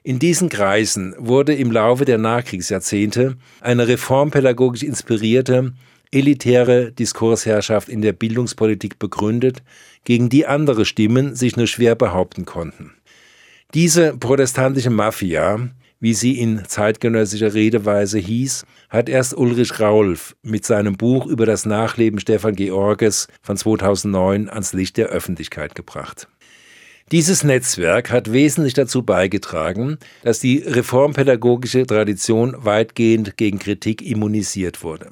In diesen Kreisen wurde im Laufe der Nachkriegsjahrzehnte eine reformpädagogisch inspirierte, elitäre Diskursherrschaft in der Bildungspolitik begründet, gegen die andere Stimmen sich nur schwer behaupten konnten. Diese protestantische Mafia, wie sie in zeitgenössischer Redeweise hieß, hat erst Ulrich Raulf mit seinem Buch über das Nachleben Stefan Georges von 2009 ans Licht der Öffentlichkeit gebracht. Dieses Netzwerk hat wesentlich dazu beigetragen, dass die reformpädagogische Tradition weitgehend gegen Kritik immunisiert wurde.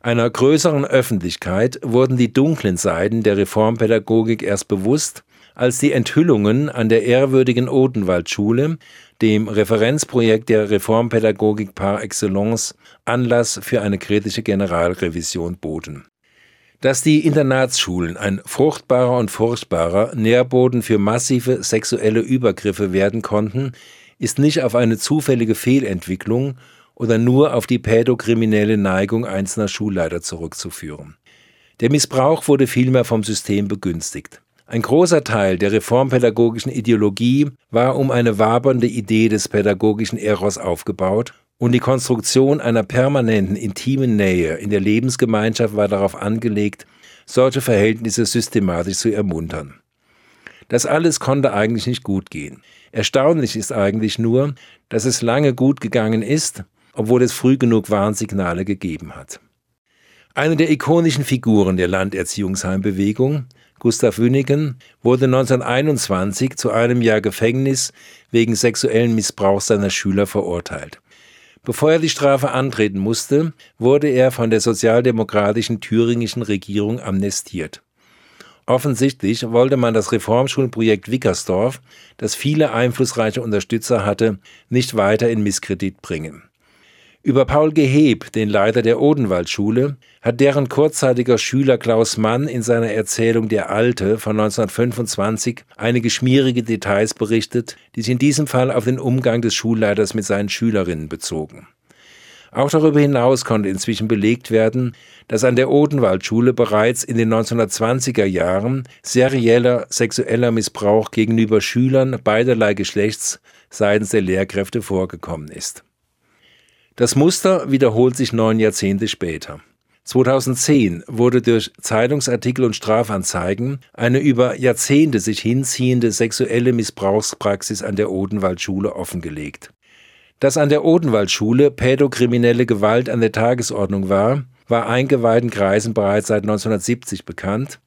Einer größeren Öffentlichkeit wurden die dunklen Seiten der Reformpädagogik erst bewusst, als die Enthüllungen an der ehrwürdigen Odenwaldschule, dem Referenzprojekt der Reformpädagogik par excellence, Anlass für eine kritische Generalrevision boten. Dass die Internatsschulen ein fruchtbarer und furchtbarer Nährboden für massive sexuelle Übergriffe werden konnten, ist nicht auf eine zufällige Fehlentwicklung oder nur auf die pädokriminelle Neigung einzelner Schulleiter zurückzuführen. Der Missbrauch wurde vielmehr vom System begünstigt. Ein großer Teil der reformpädagogischen Ideologie war um eine wabernde Idee des pädagogischen Eros aufgebaut und die Konstruktion einer permanenten intimen Nähe in der Lebensgemeinschaft war darauf angelegt, solche Verhältnisse systematisch zu ermuntern. Das alles konnte eigentlich nicht gut gehen. Erstaunlich ist eigentlich nur, dass es lange gut gegangen ist, obwohl es früh genug Warnsignale gegeben hat. Eine der ikonischen Figuren der Landerziehungsheimbewegung Gustav Wünigen, wurde 1921 zu einem Jahr Gefängnis wegen sexuellen Missbrauchs seiner Schüler verurteilt. Bevor er die Strafe antreten musste, wurde er von der sozialdemokratischen thüringischen Regierung amnestiert. Offensichtlich wollte man das Reformschulprojekt Wickersdorf, das viele einflussreiche Unterstützer hatte, nicht weiter in Misskredit bringen. Über Paul Geheb, den Leiter der Odenwaldschule, hat deren kurzzeitiger Schüler Klaus Mann in seiner Erzählung Der Alte von 1925 einige schmierige Details berichtet, die sich in diesem Fall auf den Umgang des Schulleiters mit seinen Schülerinnen bezogen. Auch darüber hinaus konnte inzwischen belegt werden, dass an der Odenwaldschule bereits in den 1920er Jahren serieller sexueller Missbrauch gegenüber Schülern beiderlei Geschlechts seitens der Lehrkräfte vorgekommen ist. Das Muster wiederholt sich neun Jahrzehnte später. 2010 wurde durch Zeitungsartikel und Strafanzeigen eine über Jahrzehnte sich hinziehende sexuelle Missbrauchspraxis an der Odenwaldschule offengelegt. Dass an der Odenwaldschule pädokriminelle Gewalt an der Tagesordnung war, war eingeweihten Kreisen bereits seit 1970 bekannt.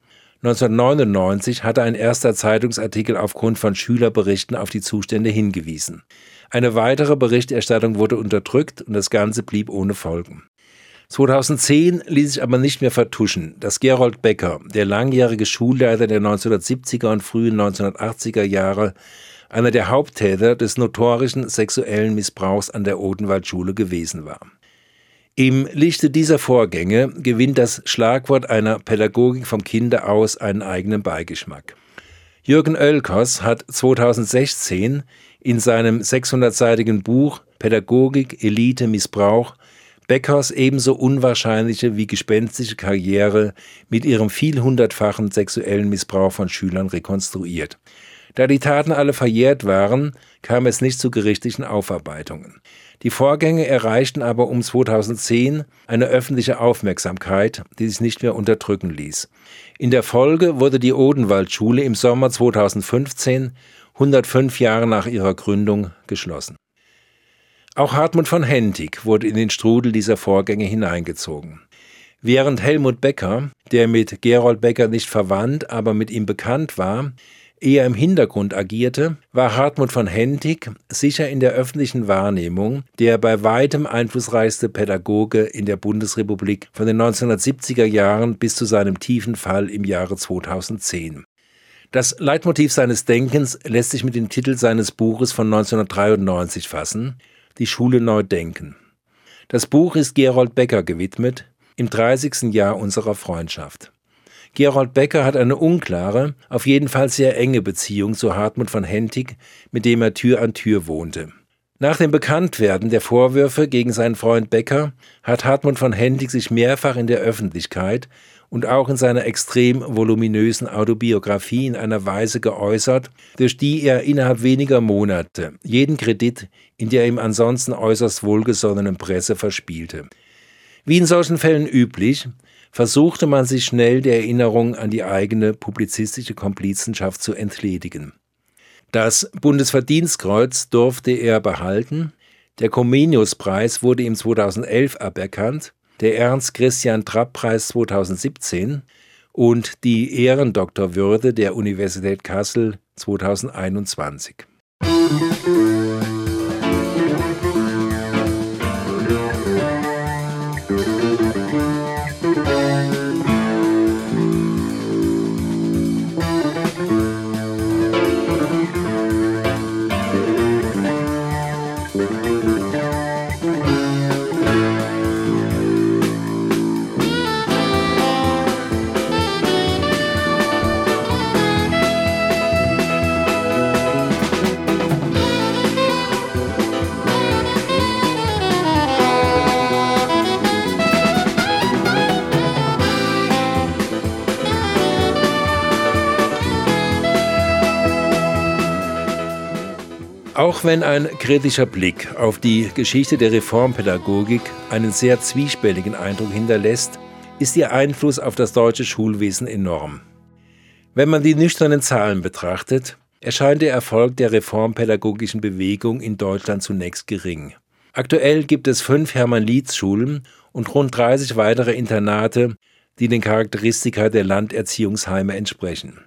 1999 hatte ein erster Zeitungsartikel aufgrund von Schülerberichten auf die Zustände hingewiesen. Eine weitere Berichterstattung wurde unterdrückt und das Ganze blieb ohne Folgen. 2010 ließ sich aber nicht mehr vertuschen, dass Gerold Becker, der langjährige Schulleiter der 1970er und frühen 1980er Jahre, einer der Haupttäter des notorischen sexuellen Missbrauchs an der Odenwaldschule gewesen war. Im Lichte dieser Vorgänge gewinnt das Schlagwort einer Pädagogik vom Kinde aus einen eigenen Beigeschmack. Jürgen Oelkers hat 2016 in seinem 600-seitigen Buch Pädagogik, Elite, Missbrauch Beckers ebenso unwahrscheinliche wie gespenstische Karriere mit ihrem vielhundertfachen sexuellen Missbrauch von Schülern rekonstruiert. Da die Taten alle verjährt waren, kam es nicht zu gerichtlichen Aufarbeitungen. Die Vorgänge erreichten aber um 2010 eine öffentliche Aufmerksamkeit, die sich nicht mehr unterdrücken ließ. In der Folge wurde die Odenwaldschule im Sommer 2015, 105 Jahre nach ihrer Gründung, geschlossen. Auch Hartmut von Hentig wurde in den Strudel dieser Vorgänge hineingezogen. Während Helmut Becker, der mit Gerold Becker nicht verwandt, aber mit ihm bekannt war, eher im Hintergrund agierte, war Hartmut von Hentig sicher in der öffentlichen Wahrnehmung der bei weitem einflussreichste Pädagoge in der Bundesrepublik von den 1970er Jahren bis zu seinem tiefen Fall im Jahre 2010. Das Leitmotiv seines Denkens lässt sich mit dem Titel seines Buches von 1993 fassen, Die Schule neu denken. Das Buch ist Gerold Becker gewidmet, im 30. Jahr unserer Freundschaft. Gerold Becker hat eine unklare, auf jeden Fall sehr enge Beziehung zu Hartmut von Hentig, mit dem er Tür an Tür wohnte. Nach dem Bekanntwerden der Vorwürfe gegen seinen Freund Becker hat Hartmut von Hentig sich mehrfach in der Öffentlichkeit und auch in seiner extrem voluminösen Autobiografie in einer Weise geäußert, durch die er innerhalb weniger Monate jeden Kredit in der ihm ansonsten äußerst wohlgesonnenen Presse verspielte. Wie in solchen Fällen üblich, versuchte man sich schnell der Erinnerung an die eigene publizistische Komplizenschaft zu entledigen. Das Bundesverdienstkreuz durfte er behalten, der Comenius-Preis wurde ihm 2011 aberkannt, der Ernst-Christian-Trapp-Preis 2017 und die Ehrendoktorwürde der Universität Kassel 2021. Auch wenn ein kritischer Blick auf die Geschichte der Reformpädagogik einen sehr zwiespältigen Eindruck hinterlässt, ist ihr Einfluss auf das deutsche Schulwesen enorm. Wenn man die nüchternen Zahlen betrachtet, erscheint der Erfolg der reformpädagogischen Bewegung in Deutschland zunächst gering. Aktuell gibt es fünf Hermann-Lietz-Schulen und rund 30 weitere Internate, die den Charakteristika der Landerziehungsheime entsprechen.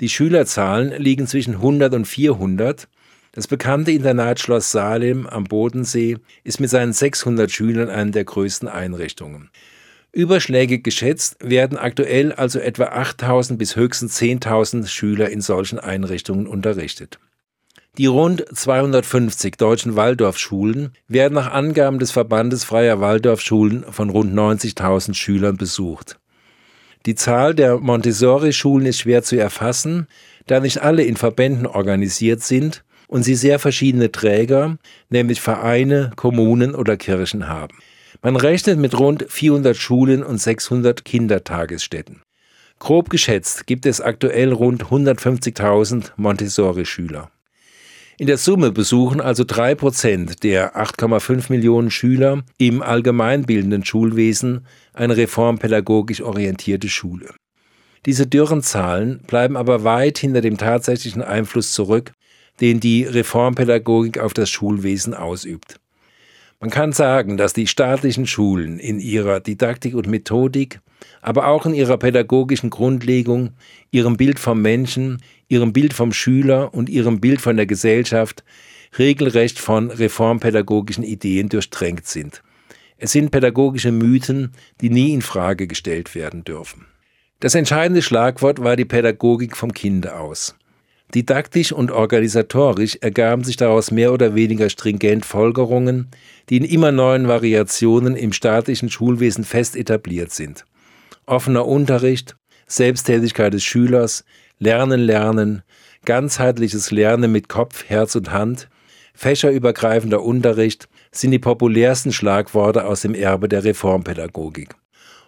Die Schülerzahlen liegen zwischen 100 und 400 das bekannte Internat Schloss Salem am Bodensee ist mit seinen 600 Schülern eine der größten Einrichtungen. Überschlägig geschätzt werden aktuell also etwa 8000 bis höchstens 10.000 Schüler in solchen Einrichtungen unterrichtet. Die rund 250 deutschen Waldorfschulen werden nach Angaben des Verbandes freier Waldorfschulen von rund 90.000 Schülern besucht. Die Zahl der Montessori-Schulen ist schwer zu erfassen, da nicht alle in Verbänden organisiert sind und sie sehr verschiedene Träger, nämlich Vereine, Kommunen oder Kirchen haben. Man rechnet mit rund 400 Schulen und 600 Kindertagesstätten. Grob geschätzt gibt es aktuell rund 150.000 Montessori-Schüler. In der Summe besuchen also drei Prozent der 8,5 Millionen Schüler im allgemeinbildenden Schulwesen eine reformpädagogisch orientierte Schule. Diese dürren Zahlen bleiben aber weit hinter dem tatsächlichen Einfluss zurück, den die Reformpädagogik auf das Schulwesen ausübt. Man kann sagen, dass die staatlichen Schulen in ihrer Didaktik und Methodik aber auch in ihrer pädagogischen Grundlegung, ihrem Bild vom Menschen, ihrem Bild vom Schüler und ihrem Bild von der Gesellschaft regelrecht von reformpädagogischen Ideen durchdrängt sind. Es sind pädagogische Mythen, die nie in Frage gestellt werden dürfen. Das entscheidende Schlagwort war die Pädagogik vom Kinde aus. Didaktisch und organisatorisch ergaben sich daraus mehr oder weniger stringent Folgerungen, die in immer neuen Variationen im staatlichen Schulwesen fest etabliert sind. Offener Unterricht, Selbsttätigkeit des Schülers, Lernen, Lernen, ganzheitliches Lernen mit Kopf, Herz und Hand, fächerübergreifender Unterricht sind die populärsten Schlagworte aus dem Erbe der Reformpädagogik.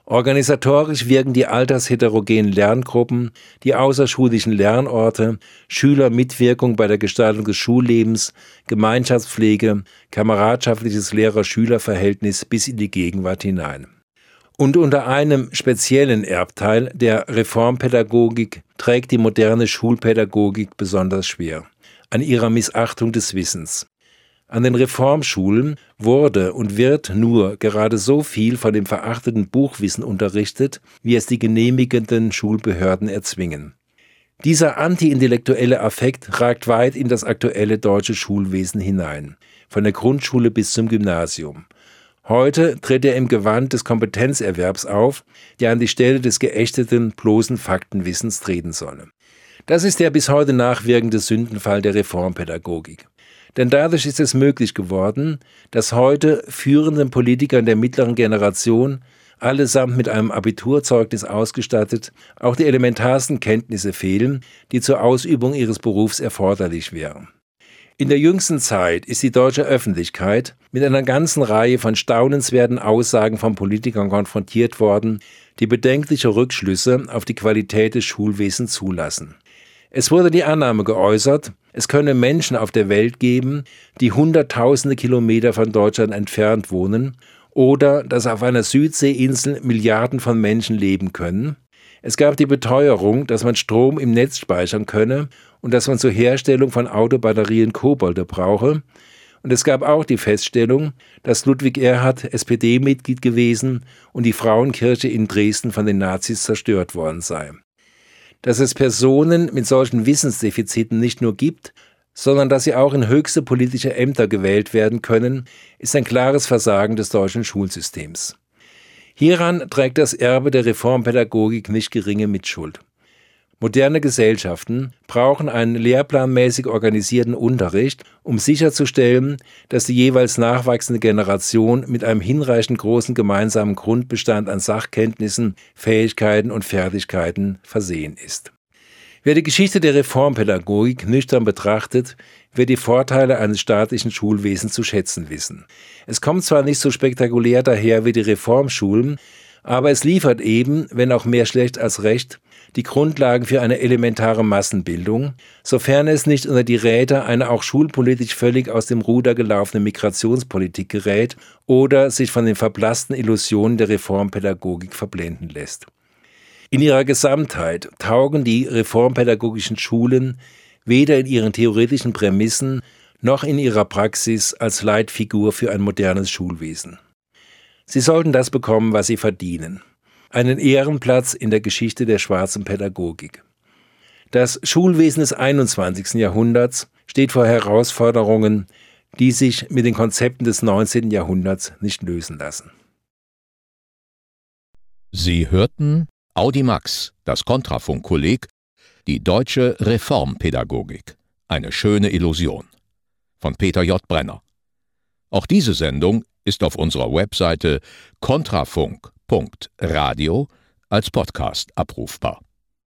Organisatorisch wirken die altersheterogenen Lerngruppen, die außerschulischen Lernorte, Schülermitwirkung bei der Gestaltung des Schullebens, Gemeinschaftspflege, kameradschaftliches Lehrer-Schüler-Verhältnis bis in die Gegenwart hinein. Und unter einem speziellen Erbteil der Reformpädagogik trägt die moderne Schulpädagogik besonders schwer, an ihrer Missachtung des Wissens. An den Reformschulen wurde und wird nur gerade so viel von dem verachteten Buchwissen unterrichtet, wie es die genehmigenden Schulbehörden erzwingen. Dieser antiintellektuelle Affekt ragt weit in das aktuelle deutsche Schulwesen hinein, von der Grundschule bis zum Gymnasium. Heute tritt er im Gewand des Kompetenzerwerbs auf, der an die Stelle des geächteten, bloßen Faktenwissens treten solle. Das ist der bis heute nachwirkende Sündenfall der Reformpädagogik. Denn dadurch ist es möglich geworden, dass heute führenden Politikern der mittleren Generation allesamt mit einem Abiturzeugnis ausgestattet, auch die elementarsten Kenntnisse fehlen, die zur Ausübung ihres Berufs erforderlich wären. In der jüngsten Zeit ist die deutsche Öffentlichkeit mit einer ganzen Reihe von staunenswerten Aussagen von Politikern konfrontiert worden, die bedenkliche Rückschlüsse auf die Qualität des Schulwesens zulassen. Es wurde die Annahme geäußert, es könne Menschen auf der Welt geben, die hunderttausende Kilometer von Deutschland entfernt wohnen, oder dass auf einer Südseeinsel Milliarden von Menschen leben können. Es gab die Beteuerung, dass man Strom im Netz speichern könne und dass man zur Herstellung von Autobatterien Kobolde brauche. Und es gab auch die Feststellung, dass Ludwig Erhard SPD-Mitglied gewesen und die Frauenkirche in Dresden von den Nazis zerstört worden sei. Dass es Personen mit solchen Wissensdefiziten nicht nur gibt, sondern dass sie auch in höchste politische Ämter gewählt werden können, ist ein klares Versagen des deutschen Schulsystems. Hieran trägt das Erbe der Reformpädagogik nicht geringe Mitschuld. Moderne Gesellschaften brauchen einen lehrplanmäßig organisierten Unterricht, um sicherzustellen, dass die jeweils nachwachsende Generation mit einem hinreichend großen gemeinsamen Grundbestand an Sachkenntnissen, Fähigkeiten und Fertigkeiten versehen ist. Wer die Geschichte der Reformpädagogik nüchtern betrachtet, wird die Vorteile eines staatlichen Schulwesens zu schätzen wissen. Es kommt zwar nicht so spektakulär daher wie die Reformschulen, aber es liefert eben, wenn auch mehr schlecht als recht, die Grundlagen für eine elementare Massenbildung, sofern es nicht unter die Räder einer auch schulpolitisch völlig aus dem Ruder gelaufenen Migrationspolitik gerät oder sich von den verblassten Illusionen der Reformpädagogik verblenden lässt. In ihrer Gesamtheit taugen die reformpädagogischen Schulen weder in ihren theoretischen Prämissen noch in ihrer Praxis als Leitfigur für ein modernes Schulwesen. Sie sollten das bekommen, was sie verdienen einen Ehrenplatz in der Geschichte der schwarzen Pädagogik. Das Schulwesen des 21. Jahrhunderts steht vor Herausforderungen, die sich mit den Konzepten des 19. Jahrhunderts nicht lösen lassen. Sie hörten Audimax, das Kontrafunk-Kolleg, die deutsche Reformpädagogik. Eine schöne Illusion. Von Peter J. Brenner. Auch diese Sendung ist auf unserer Webseite kontrafunk.de Radio als Podcast abrufbar.